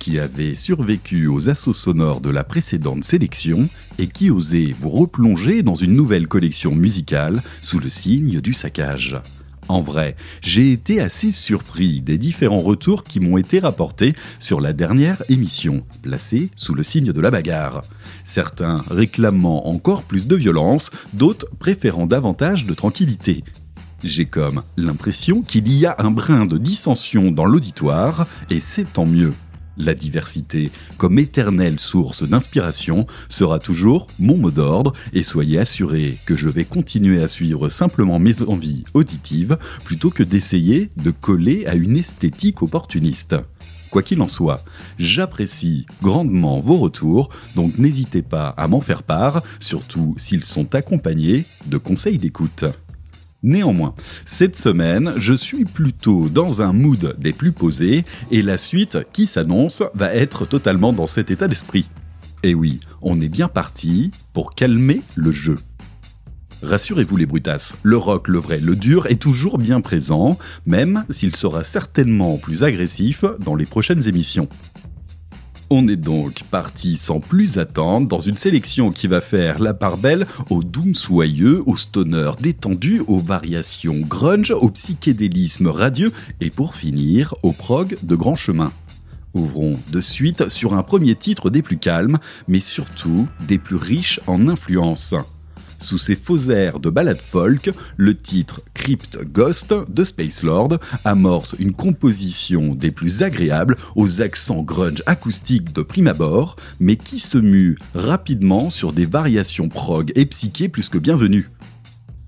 qui avez survécu aux assauts sonores de la précédente sélection et qui osez vous replonger dans une nouvelle collection musicale sous le signe du saccage. En vrai, j'ai été assez surpris des différents retours qui m'ont été rapportés sur la dernière émission, placée sous le signe de la bagarre. Certains réclamant encore plus de violence, d'autres préférant davantage de tranquillité. J'ai comme l'impression qu'il y a un brin de dissension dans l'auditoire, et c'est tant mieux. La diversité, comme éternelle source d'inspiration, sera toujours mon mot d'ordre et soyez assurés que je vais continuer à suivre simplement mes envies auditives plutôt que d'essayer de coller à une esthétique opportuniste. Quoi qu'il en soit, j'apprécie grandement vos retours, donc n'hésitez pas à m'en faire part, surtout s'ils sont accompagnés de conseils d'écoute. Néanmoins, cette semaine, je suis plutôt dans un mood des plus posés et la suite qui s'annonce va être totalement dans cet état d'esprit. Et oui, on est bien parti pour calmer le jeu. Rassurez-vous les brutasses, le rock, le vrai, le dur est toujours bien présent, même s'il sera certainement plus agressif dans les prochaines émissions. On est donc parti sans plus attendre dans une sélection qui va faire la part belle au doom soyeux, au stoner détendu, aux variations grunge, au psychédélisme radieux et pour finir au prog de grand chemin. Ouvrons de suite sur un premier titre des plus calmes, mais surtout des plus riches en influences. Sous ses faux airs de ballade folk, le titre Crypt Ghost de Space Lord amorce une composition des plus agréables aux accents grunge acoustiques de prime abord, mais qui se mue rapidement sur des variations prog et psyché plus que bienvenues.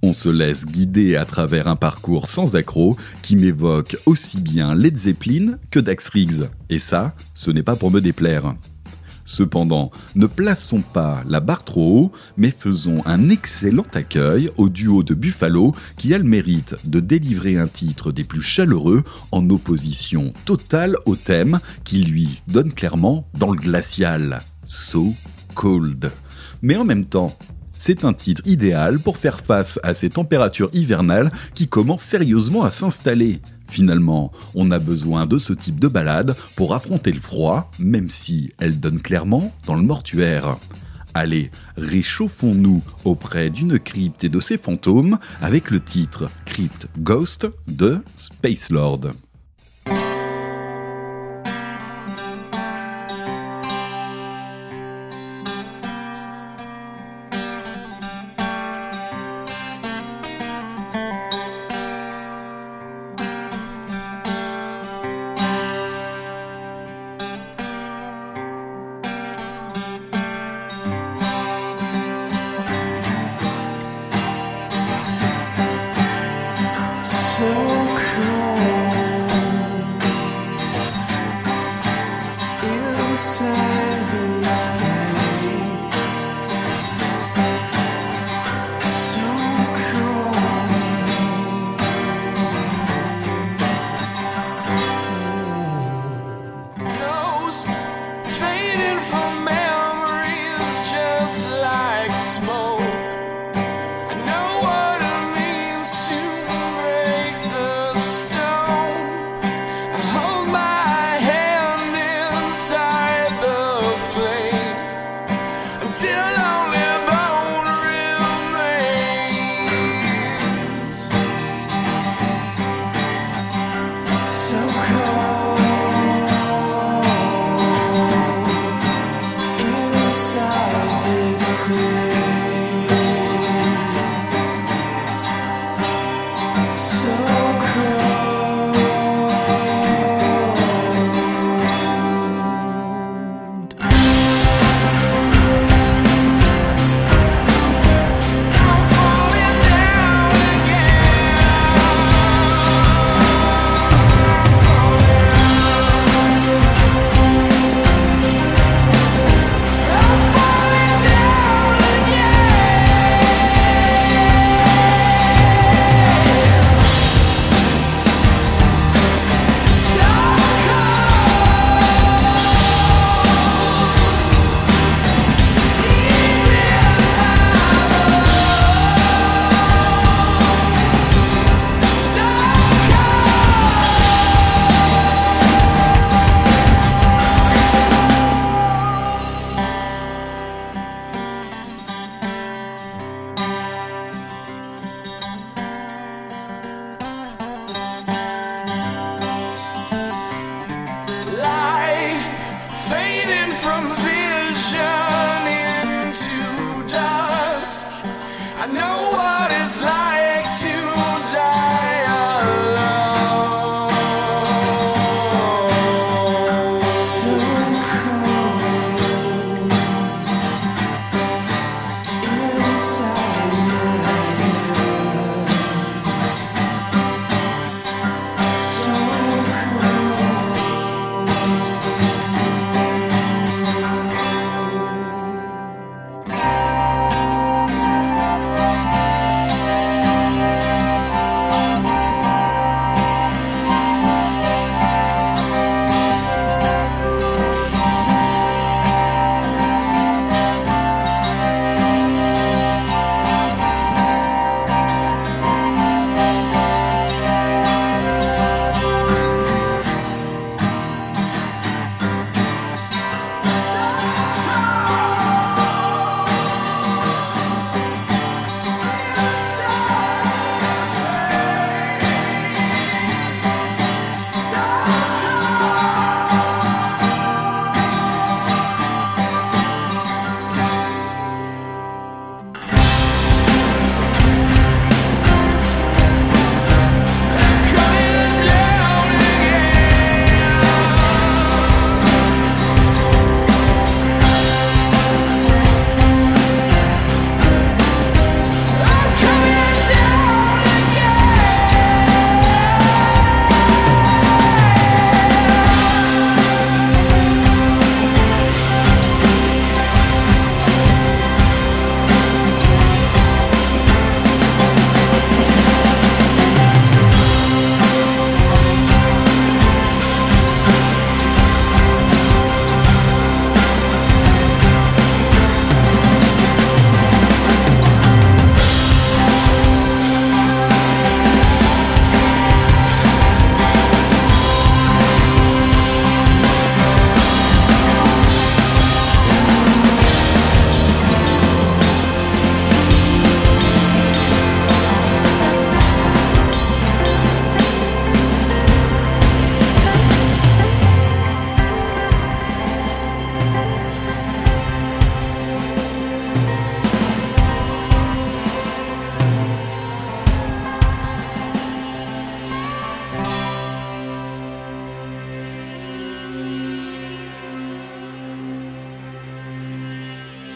On se laisse guider à travers un parcours sans accroc qui m'évoque aussi bien Led Zeppelin que Dax Riggs. Et ça, ce n'est pas pour me déplaire. Cependant, ne plaçons pas la barre trop haut, mais faisons un excellent accueil au duo de Buffalo qui a le mérite de délivrer un titre des plus chaleureux en opposition totale au thème qui lui donne clairement dans le glacial. So cold. Mais en même temps, c'est un titre idéal pour faire face à ces températures hivernales qui commencent sérieusement à s'installer. Finalement, on a besoin de ce type de balade pour affronter le froid, même si elle donne clairement dans le mortuaire. Allez, réchauffons-nous auprès d'une crypte et de ses fantômes avec le titre Crypt Ghost de Space Lord.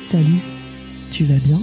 Salut, tu vas bien?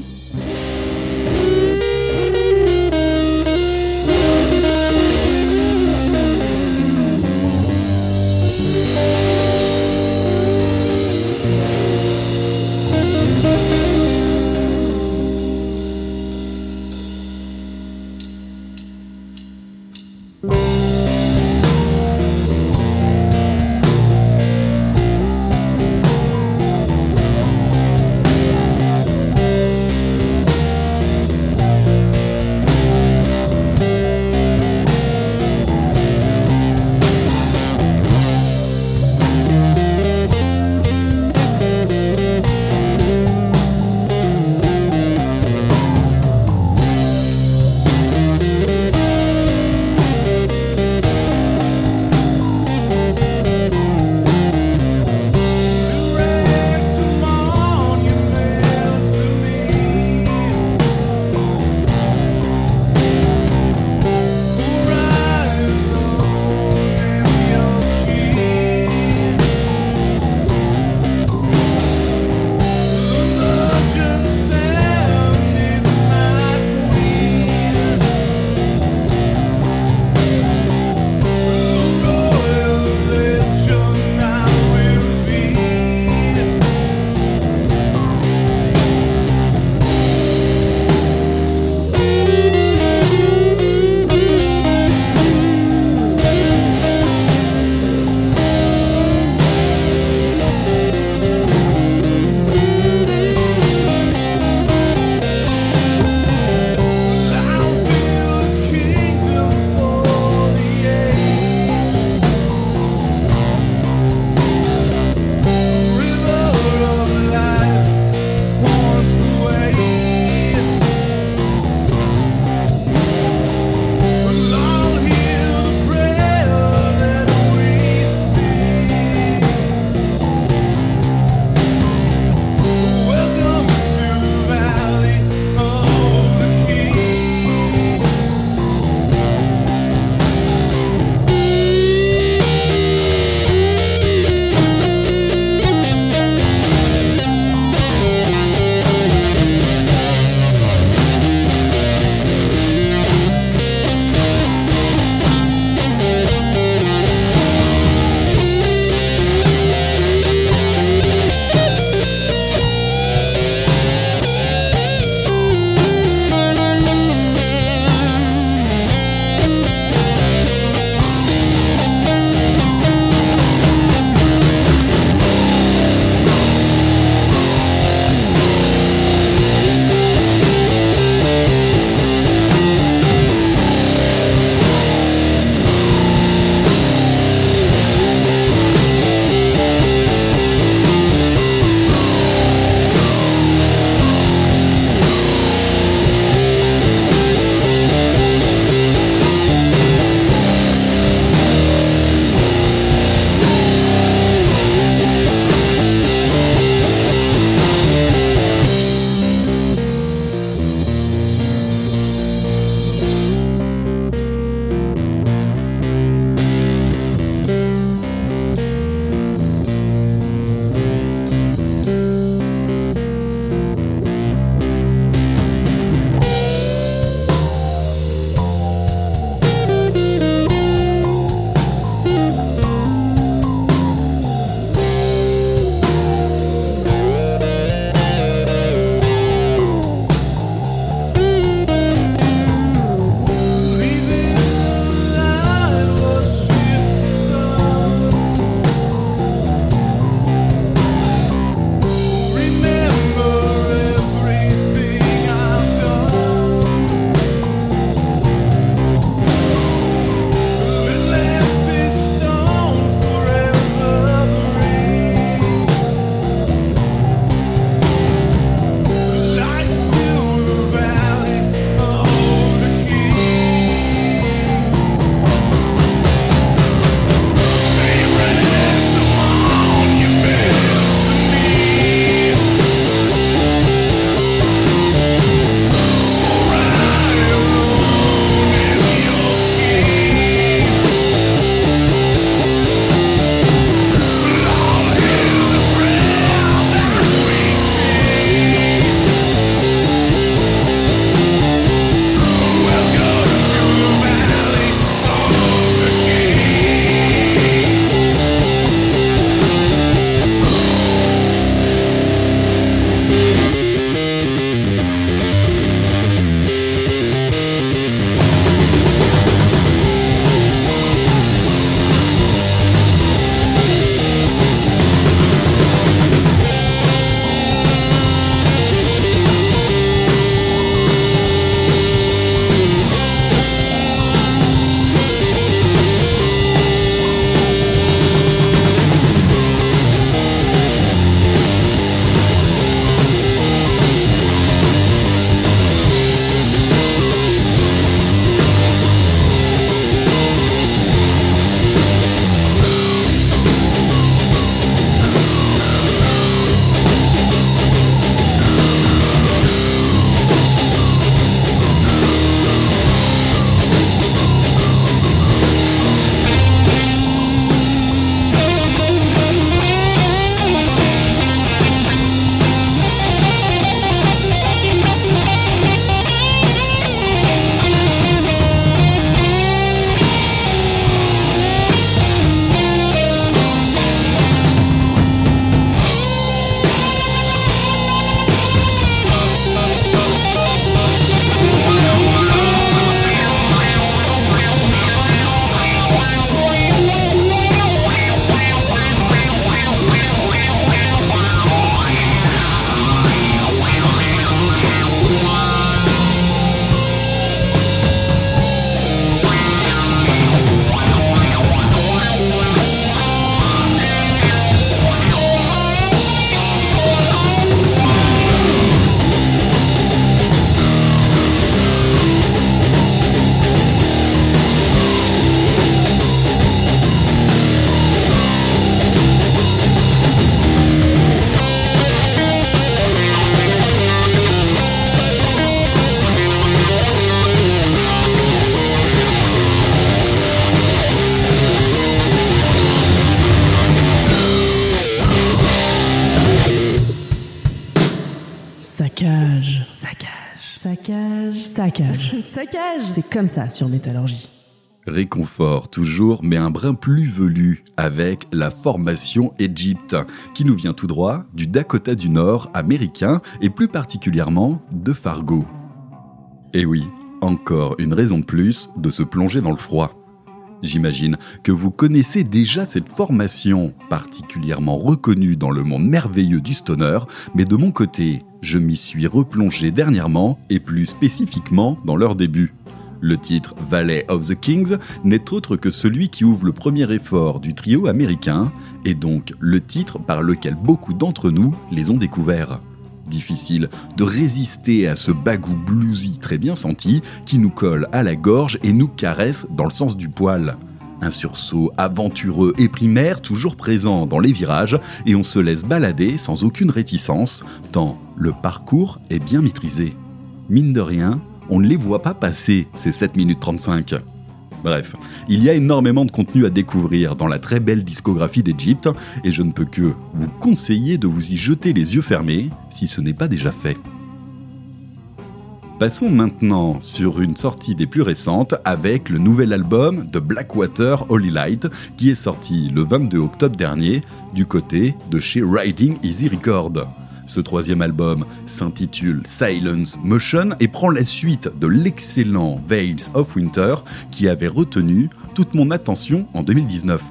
C'est comme ça sur Métallurgie. Réconfort toujours, mais un brin plus velu avec la formation Egypte, qui nous vient tout droit du Dakota du Nord américain et plus particulièrement de Fargo. Et oui, encore une raison de plus de se plonger dans le froid. J'imagine que vous connaissez déjà cette formation particulièrement reconnue dans le monde merveilleux du stoner, mais de mon côté, je m'y suis replongé dernièrement et plus spécifiquement dans leur début. Le titre Valley of the Kings n'est autre que celui qui ouvre le premier effort du trio américain, et donc le titre par lequel beaucoup d'entre nous les ont découverts. Difficile de résister à ce bagou bluesy très bien senti qui nous colle à la gorge et nous caresse dans le sens du poil. Un sursaut aventureux et primaire toujours présent dans les virages et on se laisse balader sans aucune réticence tant le parcours est bien maîtrisé. Mine de rien, on ne les voit pas passer ces 7 minutes 35. Bref, il y a énormément de contenu à découvrir dans la très belle discographie d'Egypte, et je ne peux que vous conseiller de vous y jeter les yeux fermés, si ce n'est pas déjà fait. Passons maintenant sur une sortie des plus récentes avec le nouvel album de Blackwater Holy Light qui est sorti le 22 octobre dernier du côté de chez Riding Easy Record. Ce troisième album s'intitule Silence Motion et prend la suite de l'excellent Veils of Winter qui avait retenu toute mon attention en 2019.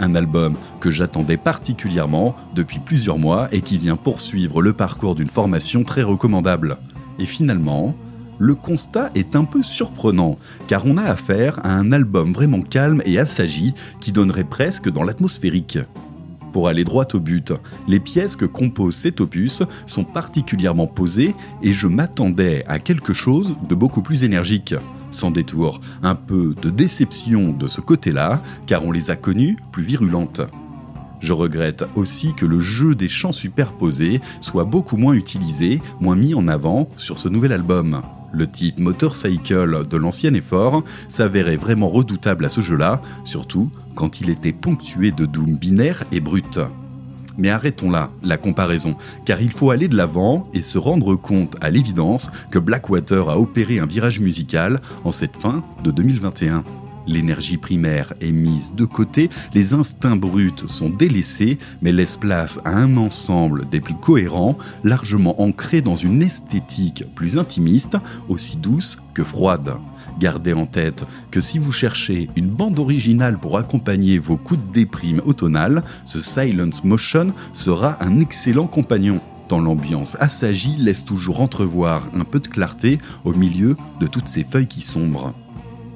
Un album que j'attendais particulièrement depuis plusieurs mois et qui vient poursuivre le parcours d'une formation très recommandable. Et finalement, le constat est un peu surprenant, car on a affaire à un album vraiment calme et assagi qui donnerait presque dans l'atmosphérique. Pour aller droit au but, les pièces que compose cet opus sont particulièrement posées et je m'attendais à quelque chose de beaucoup plus énergique. Sans détour, un peu de déception de ce côté-là, car on les a connues plus virulentes. Je regrette aussi que le jeu des chants superposés soit beaucoup moins utilisé, moins mis en avant sur ce nouvel album. Le titre Motorcycle de l'ancien effort s'avérait vraiment redoutable à ce jeu-là, surtout quand il était ponctué de doom binaire et brut. Mais arrêtons là la comparaison, car il faut aller de l'avant et se rendre compte à l'évidence que Blackwater a opéré un virage musical en cette fin de 2021. L'énergie primaire est mise de côté, les instincts bruts sont délaissés, mais laissent place à un ensemble des plus cohérents, largement ancré dans une esthétique plus intimiste, aussi douce que froide. Gardez en tête que si vous cherchez une bande originale pour accompagner vos coups de déprime automnale, ce Silence Motion sera un excellent compagnon tant l'ambiance assagie laisse toujours entrevoir un peu de clarté au milieu de toutes ces feuilles qui sombrent.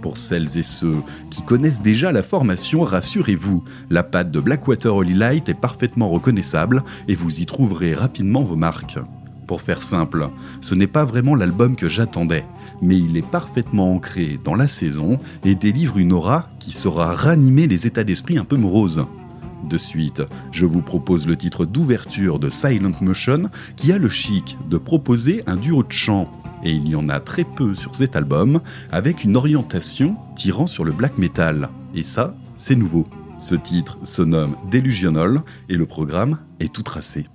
Pour celles et ceux qui connaissent déjà la formation, rassurez-vous, la patte de Blackwater Holy Light est parfaitement reconnaissable et vous y trouverez rapidement vos marques. Pour faire simple, ce n'est pas vraiment l'album que j'attendais, mais il est parfaitement ancré dans la saison et délivre une aura qui saura ranimer les états d'esprit un peu moroses. De suite, je vous propose le titre d'ouverture de Silent Motion qui a le chic de proposer un duo de chant et il y en a très peu sur cet album, avec une orientation tirant sur le black metal. Et ça, c'est nouveau. Ce titre se nomme Delusional et le programme est tout tracé.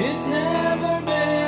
It's never been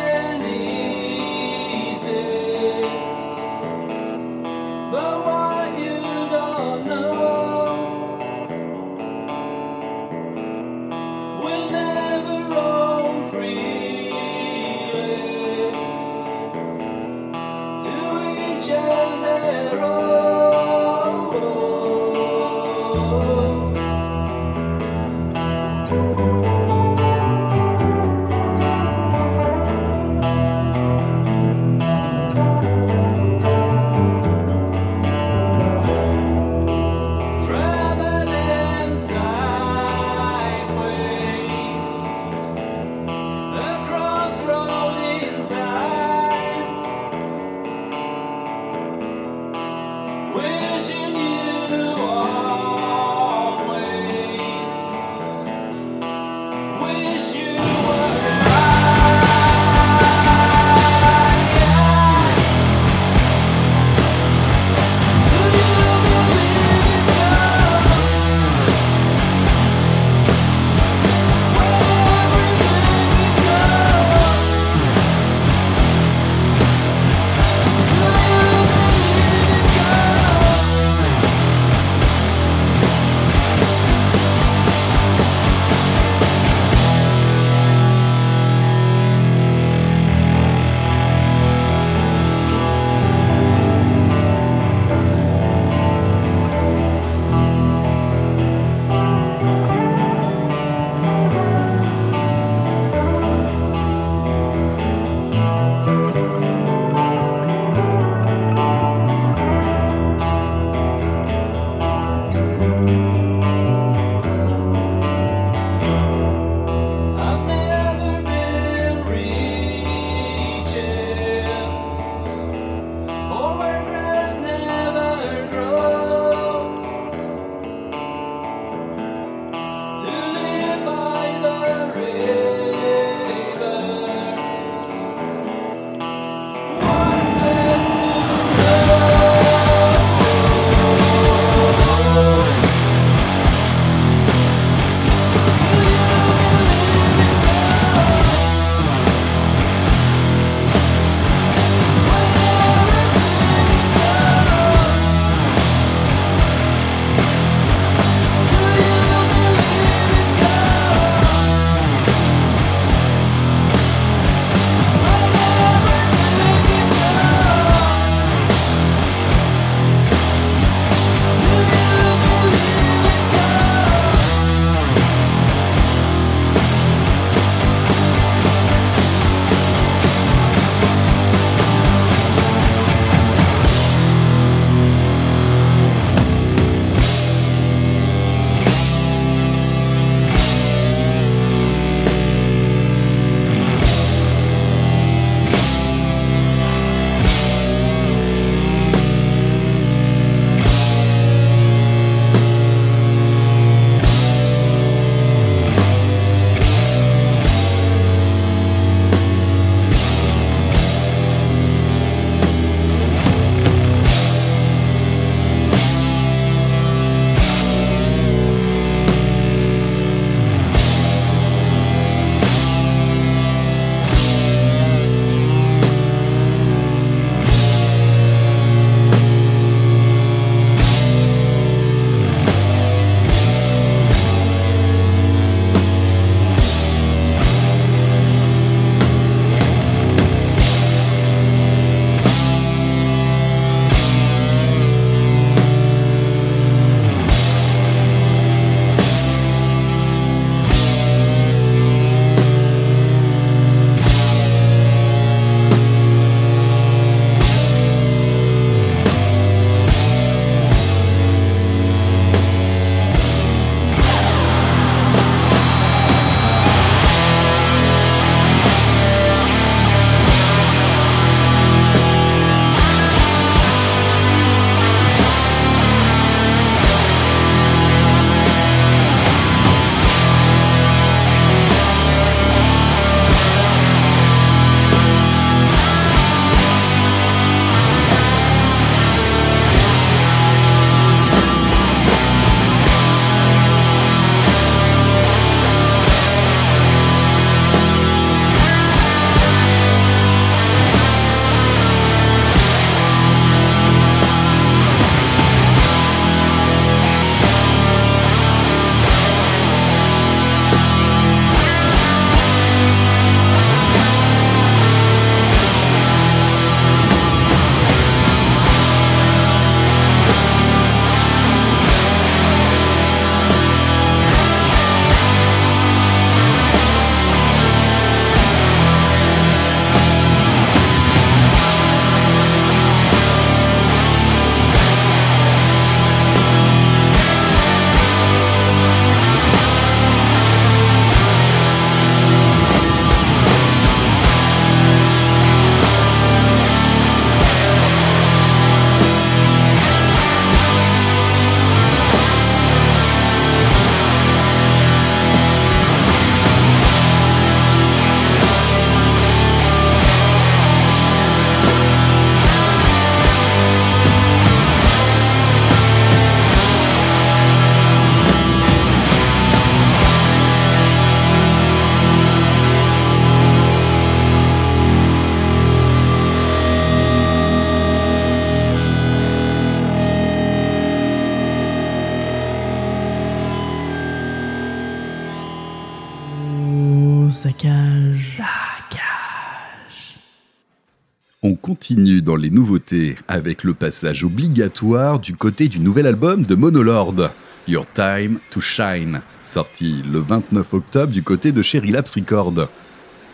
continue dans les nouveautés avec le passage obligatoire du côté du nouvel album de Monolord, Your Time to Shine, sorti le 29 octobre du côté de Cherry Labs Records.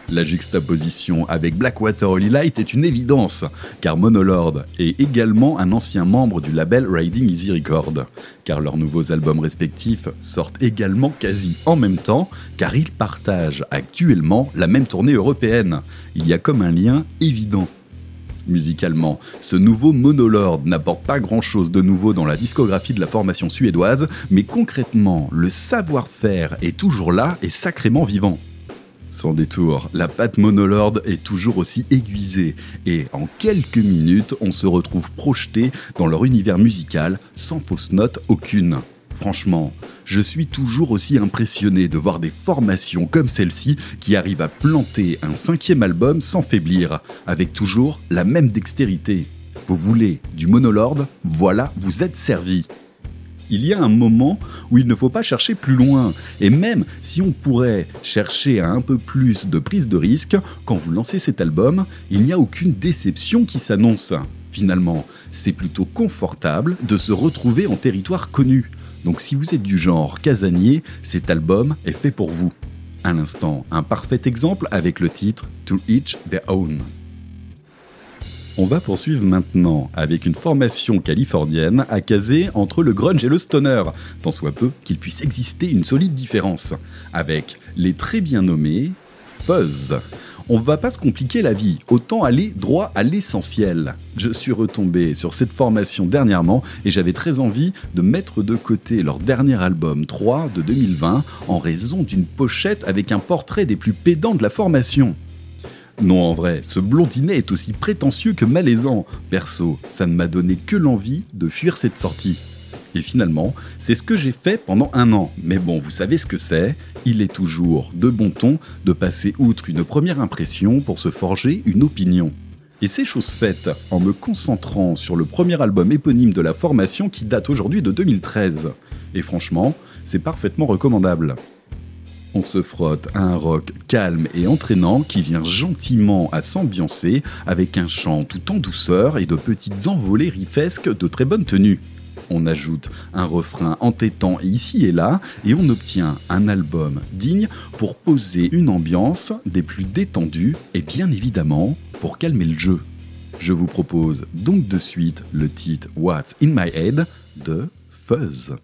La juxtaposition avec Blackwater Holy Light est une évidence, car Monolord est également un ancien membre du label Riding Easy Records, car leurs nouveaux albums respectifs sortent également quasi en même temps, car ils partagent actuellement la même tournée européenne. Il y a comme un lien évident. Musicalement, ce nouveau Monolord n'apporte pas grand-chose de nouveau dans la discographie de la formation suédoise, mais concrètement, le savoir-faire est toujours là et sacrément vivant. Sans détour, la patte Monolord est toujours aussi aiguisée, et en quelques minutes, on se retrouve projeté dans leur univers musical sans fausse note aucune. Franchement, je suis toujours aussi impressionné de voir des formations comme celle-ci qui arrivent à planter un cinquième album sans faiblir, avec toujours la même dextérité. Vous voulez du Monolord Voilà, vous êtes servi. Il y a un moment où il ne faut pas chercher plus loin, et même si on pourrait chercher à un peu plus de prise de risque, quand vous lancez cet album, il n'y a aucune déception qui s'annonce. Finalement, c'est plutôt confortable de se retrouver en territoire connu. Donc si vous êtes du genre casanier, cet album est fait pour vous. À l'instant, un parfait exemple avec le titre To Each Their Own. On va poursuivre maintenant avec une formation californienne à caser entre le grunge et le stoner, tant soit peu qu'il puisse exister une solide différence, avec les très bien nommés Fuzz. On va pas se compliquer la vie, autant aller droit à l'essentiel. Je suis retombé sur cette formation dernièrement et j'avais très envie de mettre de côté leur dernier album 3 de 2020 en raison d'une pochette avec un portrait des plus pédants de la formation. Non, en vrai, ce blondinet est aussi prétentieux que malaisant. Perso, ça ne m'a donné que l'envie de fuir cette sortie. Et finalement, c'est ce que j'ai fait pendant un an. Mais bon, vous savez ce que c'est. Il est toujours de bon ton de passer outre une première impression pour se forger une opinion. Et c'est chose faite en me concentrant sur le premier album éponyme de la formation qui date aujourd'hui de 2013. Et franchement, c'est parfaitement recommandable. On se frotte à un rock calme et entraînant qui vient gentiment à s'ambiancer avec un chant tout en douceur et de petites envolées riffesques de très bonne tenue. On ajoute un refrain entêtant ici et là et on obtient un album digne pour poser une ambiance des plus détendues et bien évidemment pour calmer le jeu. Je vous propose donc de suite le titre What's in My Head de Fuzz.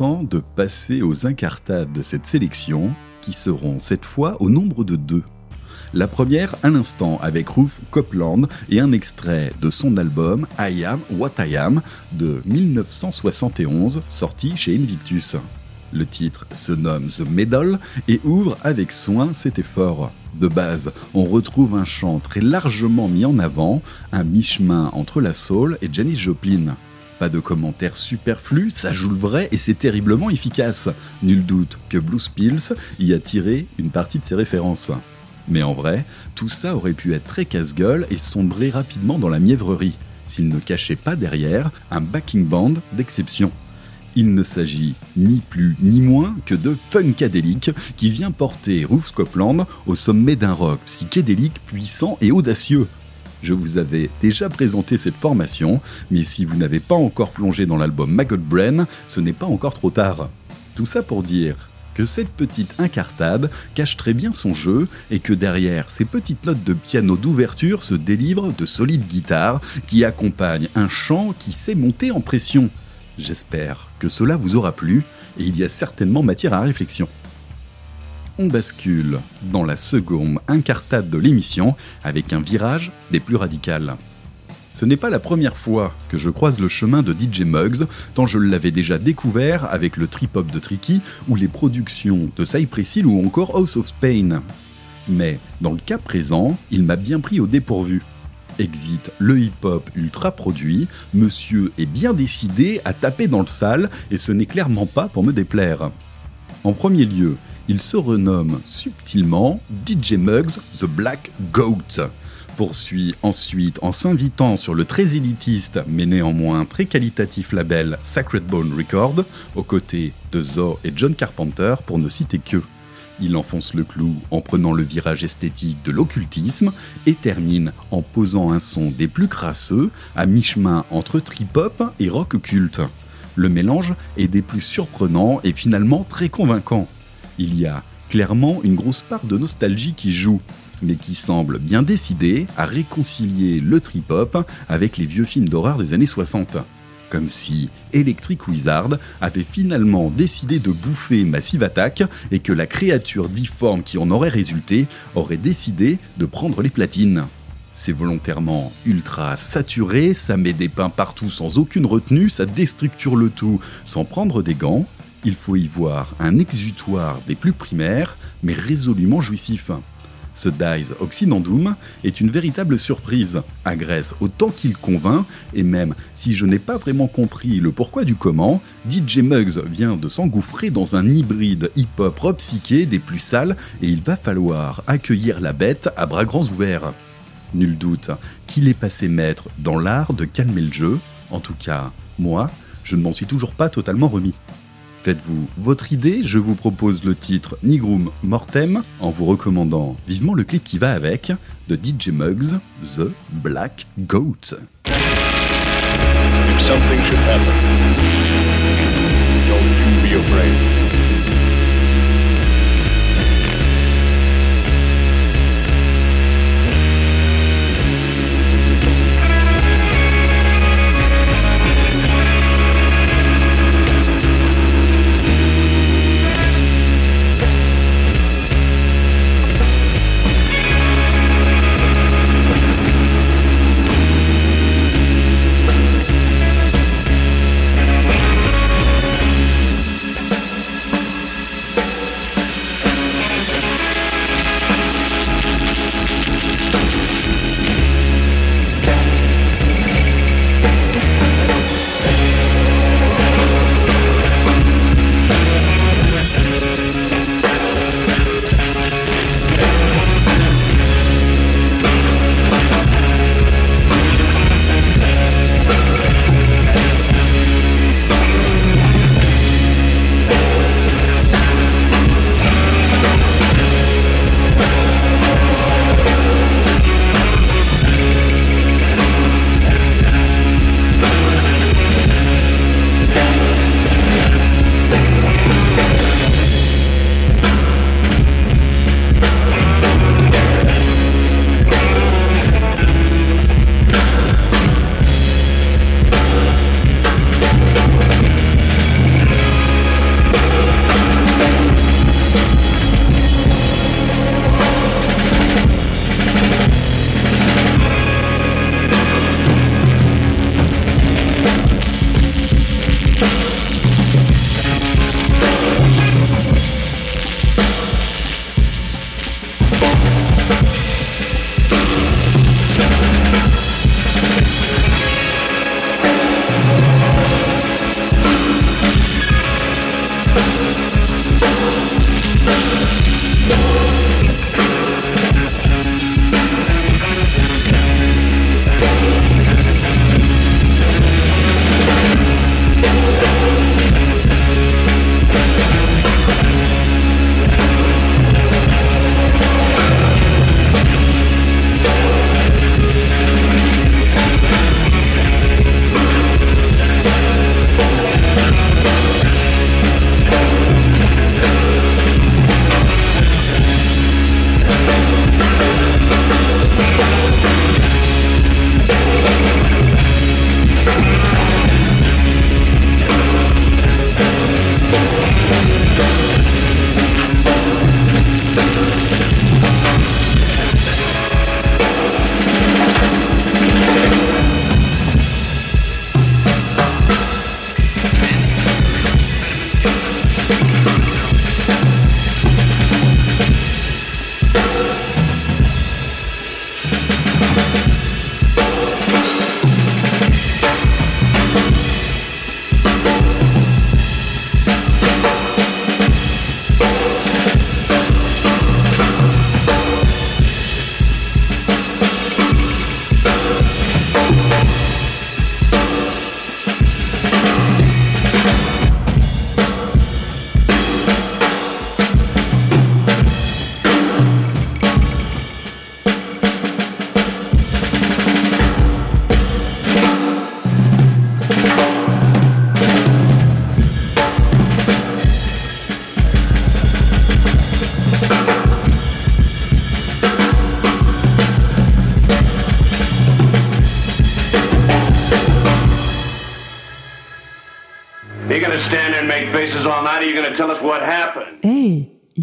De passer aux incartades de cette sélection, qui seront cette fois au nombre de deux. La première, à l'instant, avec Ruth Copeland et un extrait de son album I Am What I Am de 1971, sorti chez Invictus. Le titre se nomme The Medal et ouvre avec soin cet effort. De base, on retrouve un chant très largement mis en avant, un mi-chemin entre la soul et Janis Joplin. Pas de commentaires superflus, ça joue le vrai et c'est terriblement efficace. Nul doute que Blues Pills y a tiré une partie de ses références. Mais en vrai, tout ça aurait pu être très casse-gueule et sombrer rapidement dans la mièvrerie, s'il ne cachait pas derrière un backing band d'exception. Il ne s'agit ni plus ni moins que de Funkadelic qui vient porter Ruth Scotland au sommet d'un rock psychédélique puissant et audacieux. Je vous avais déjà présenté cette formation, mais si vous n'avez pas encore plongé dans l'album Maggot Brain, ce n'est pas encore trop tard. Tout ça pour dire que cette petite incartade cache très bien son jeu et que derrière ces petites notes de piano d'ouverture se délivrent de solides guitares qui accompagnent un chant qui sait monter en pression. J'espère que cela vous aura plu et il y a certainement matière à réflexion. On bascule dans la seconde incartade de l'émission avec un virage des plus radicales. Ce n'est pas la première fois que je croise le chemin de DJ Muggs, tant je l'avais déjà découvert avec le trip-hop de Tricky ou les productions de Cypress Hill ou encore House of Spain. Mais dans le cas présent, il m'a bien pris au dépourvu. Exit le hip-hop ultra produit, monsieur est bien décidé à taper dans le sale et ce n'est clairement pas pour me déplaire. En premier lieu, il se renomme subtilement DJ Muggs The Black Goat. Poursuit ensuite en s'invitant sur le très élitiste mais néanmoins très qualitatif label Sacred Bone Record, aux côtés de Zo et John Carpenter pour ne citer que. Il enfonce le clou en prenant le virage esthétique de l'occultisme et termine en posant un son des plus crasseux à mi-chemin entre trip-hop et rock culte. Le mélange est des plus surprenants et finalement très convaincant. Il y a clairement une grosse part de nostalgie qui joue, mais qui semble bien décidé à réconcilier le trip-hop avec les vieux films d'horreur des années 60. Comme si Electric Wizard avait finalement décidé de bouffer Massive Attack et que la créature difforme qui en aurait résulté aurait décidé de prendre les platines. C'est volontairement ultra saturé, ça met des pains partout sans aucune retenue, ça déstructure le tout sans prendre des gants. Il faut y voir un exutoire des plus primaires, mais résolument jouissif. Ce Dice Occidendum est une véritable surprise, agresse autant qu'il convainc, et même si je n'ai pas vraiment compris le pourquoi du comment, DJ Muggs vient de s'engouffrer dans un hybride hip-hop des plus sales, et il va falloir accueillir la bête à bras grands ouverts. Nul doute qu'il est passé maître dans l'art de calmer le jeu, en tout cas, moi, je ne m'en suis toujours pas totalement remis. Faites-vous votre idée, je vous propose le titre Nigrum Mortem en vous recommandant vivement le clip qui va avec de DJ Muggs, The Black Goat.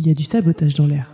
Y a du sabotage dans l'air.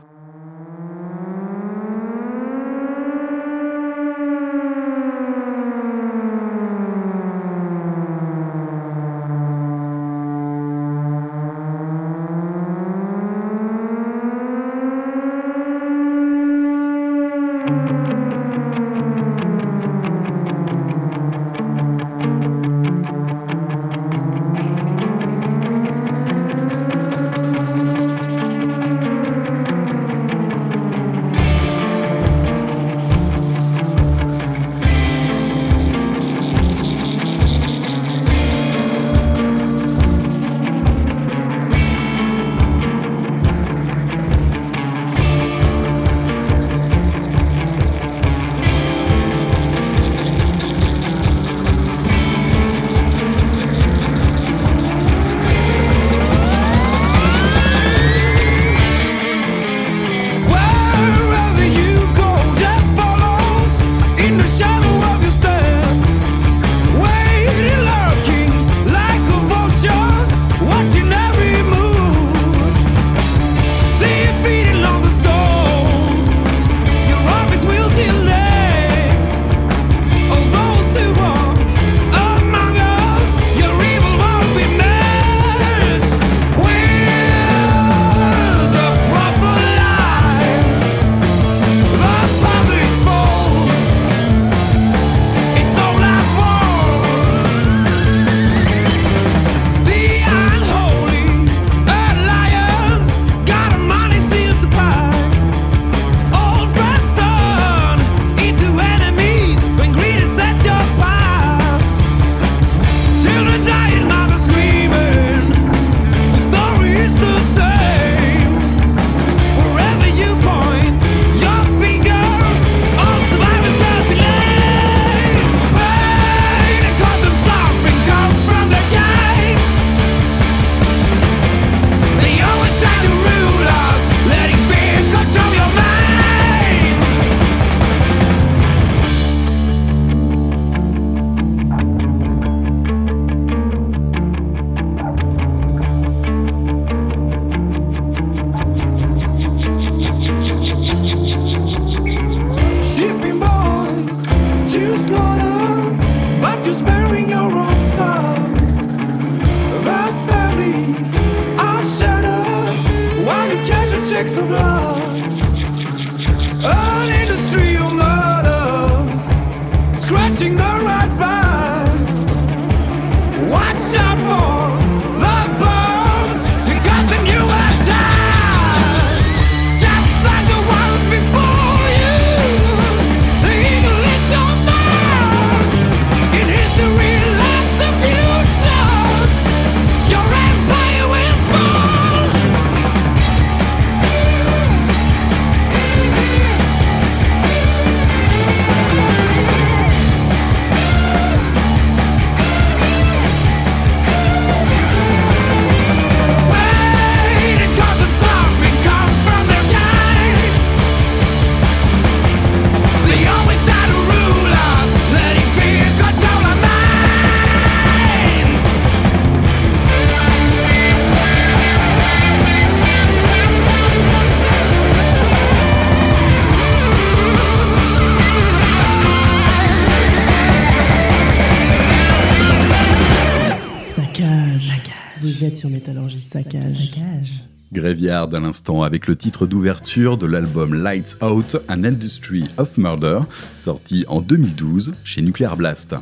À l'instant avec le titre d'ouverture de l'album Lights Out, An Industry of Murder, sorti en 2012 chez Nuclear Blast.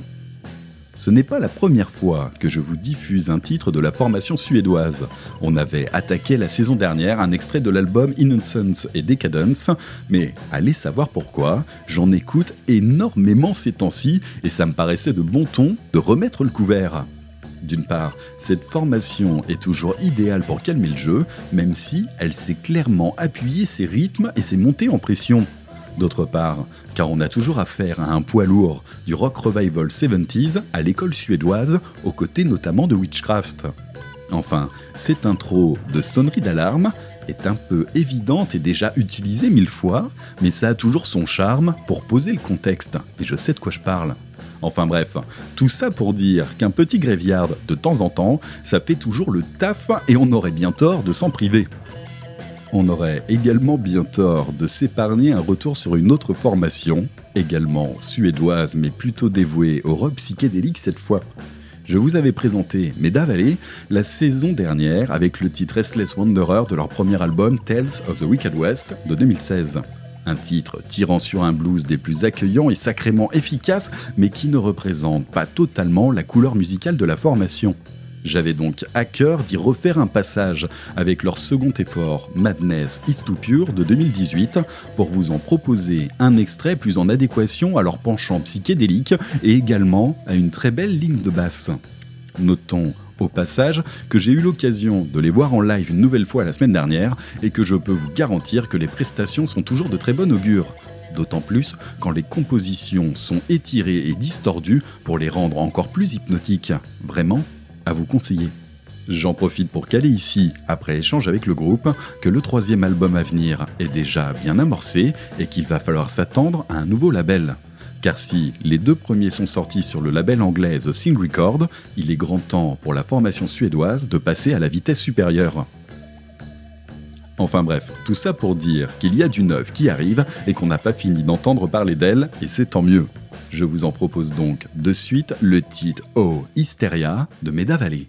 Ce n'est pas la première fois que je vous diffuse un titre de la formation suédoise. On avait attaqué la saison dernière un extrait de l'album Innocence et Decadence, mais allez savoir pourquoi, j'en écoute énormément ces temps-ci et ça me paraissait de bon ton de remettre le couvert. D'une part, cette formation est toujours idéale pour calmer le jeu, même si elle sait clairement appuyer ses rythmes et ses montées en pression. D'autre part, car on a toujours affaire à un poids lourd du rock revival 70s à l'école suédoise, aux côtés notamment de Witchcraft. Enfin, cette intro de sonnerie d'alarme est un peu évidente et déjà utilisée mille fois, mais ça a toujours son charme pour poser le contexte, et je sais de quoi je parle. Enfin bref, tout ça pour dire qu'un petit gréviard, de temps en temps, ça fait toujours le taf et on aurait bien tort de s'en priver. On aurait également bien tort de s'épargner un retour sur une autre formation, également suédoise mais plutôt dévouée au rock psychédélique cette fois. Je vous avais présenté Meda Valley la saison dernière avec le titre Restless Wanderer de leur premier album Tales of the Wicked West de 2016. Un titre tirant sur un blues des plus accueillants et sacrément efficace, mais qui ne représente pas totalement la couleur musicale de la formation. J'avais donc à cœur d'y refaire un passage avec leur second effort, Madness is too pure de 2018, pour vous en proposer un extrait plus en adéquation à leur penchant psychédélique et également à une très belle ligne de basse. Notons au passage que j'ai eu l'occasion de les voir en live une nouvelle fois la semaine dernière et que je peux vous garantir que les prestations sont toujours de très bon augure. D'autant plus quand les compositions sont étirées et distordues pour les rendre encore plus hypnotiques. Vraiment, à vous conseiller. J'en profite pour caler ici, après échange avec le groupe, que le troisième album à venir est déjà bien amorcé et qu'il va falloir s'attendre à un nouveau label. Car si les deux premiers sont sortis sur le label anglais The Sing Record, il est grand temps pour la formation suédoise de passer à la vitesse supérieure. Enfin bref, tout ça pour dire qu'il y a du neuf qui arrive et qu'on n'a pas fini d'entendre parler d'elle, et c'est tant mieux. Je vous en propose donc de suite le titre Oh Hysteria de Meda Valley.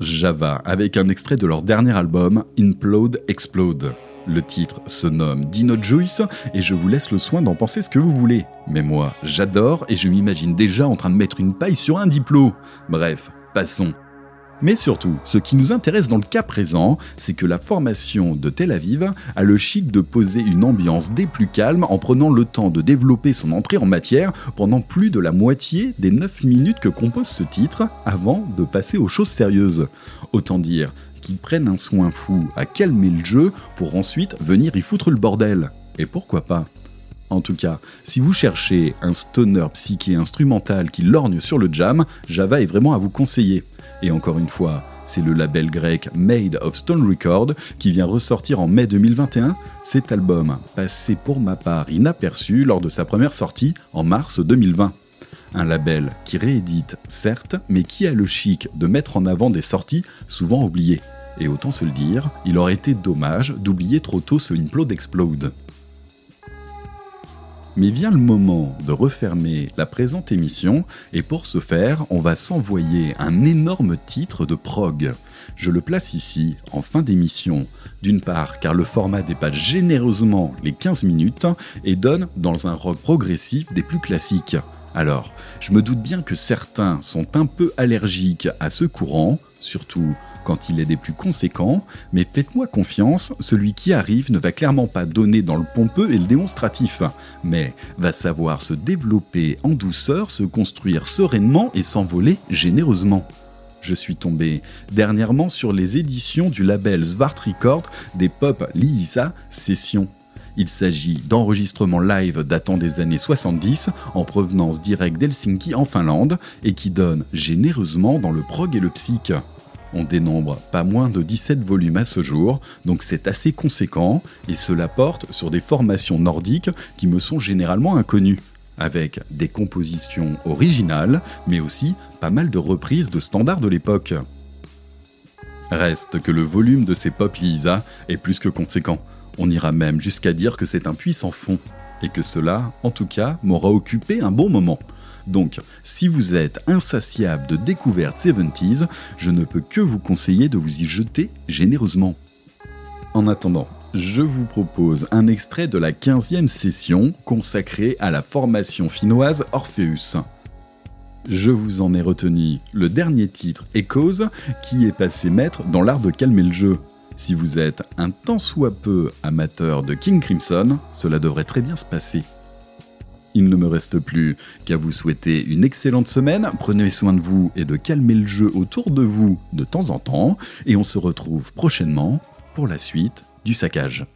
Java, avec un extrait de leur dernier album, Implode Explode. Le titre se nomme Dino Juice et je vous laisse le soin d'en penser ce que vous voulez. Mais moi, j'adore et je m'imagine déjà en train de mettre une paille sur un diplôme. Bref, passons. Mais surtout, ce qui nous intéresse dans le cas présent, c'est que la formation de Tel Aviv a le chic de poser une ambiance des plus calmes en prenant le temps de développer son entrée en matière pendant plus de la moitié des 9 minutes que compose ce titre avant de passer aux choses sérieuses. Autant dire qu'ils prennent un soin fou à calmer le jeu pour ensuite venir y foutre le bordel. Et pourquoi pas? En tout cas, si vous cherchez un stoner psyché instrumental qui lorgne sur le jam, Java est vraiment à vous conseiller. Et encore une fois, c'est le label grec Made of Stone Record qui vient ressortir en mai 2021 cet album, passé pour ma part inaperçu lors de sa première sortie en mars 2020. Un label qui réédite, certes, mais qui a le chic de mettre en avant des sorties souvent oubliées. Et autant se le dire, il aurait été dommage d'oublier trop tôt ce Implode Explode. Mais vient le moment de refermer la présente émission, et pour ce faire, on va s'envoyer un énorme titre de prog. Je le place ici, en fin d'émission, d'une part car le format dépasse généreusement les 15 minutes et donne dans un rock progressif des plus classiques. Alors, je me doute bien que certains sont un peu allergiques à ce courant, surtout quand il est des plus conséquents, mais faites-moi confiance, celui qui arrive ne va clairement pas donner dans le pompeux et le démonstratif, mais va savoir se développer en douceur, se construire sereinement et s'envoler généreusement. Je suis tombé dernièrement sur les éditions du label Svart Record des pop Liisa Sessions. Il s'agit d'enregistrements live datant des années 70 en provenance directe d'Helsinki en Finlande et qui donnent généreusement dans le prog et le psych. On dénombre pas moins de 17 volumes à ce jour, donc c'est assez conséquent, et cela porte sur des formations nordiques qui me sont généralement inconnues, avec des compositions originales, mais aussi pas mal de reprises de standards de l'époque. Reste que le volume de ces pop Lisa est plus que conséquent. On ira même jusqu'à dire que c'est un puissant fond, et que cela, en tout cas, m'aura occupé un bon moment. Donc, si vous êtes insatiable de découvertes 70s, je ne peux que vous conseiller de vous y jeter généreusement. En attendant, je vous propose un extrait de la 15e session consacrée à la formation finnoise Orpheus. Je vous en ai retenu le dernier titre, Echoes, qui est passé maître dans l'art de calmer le jeu. Si vous êtes un tant soit peu amateur de King Crimson, cela devrait très bien se passer. Il ne me reste plus qu'à vous souhaiter une excellente semaine, prenez soin de vous et de calmer le jeu autour de vous de temps en temps, et on se retrouve prochainement pour la suite du saccage.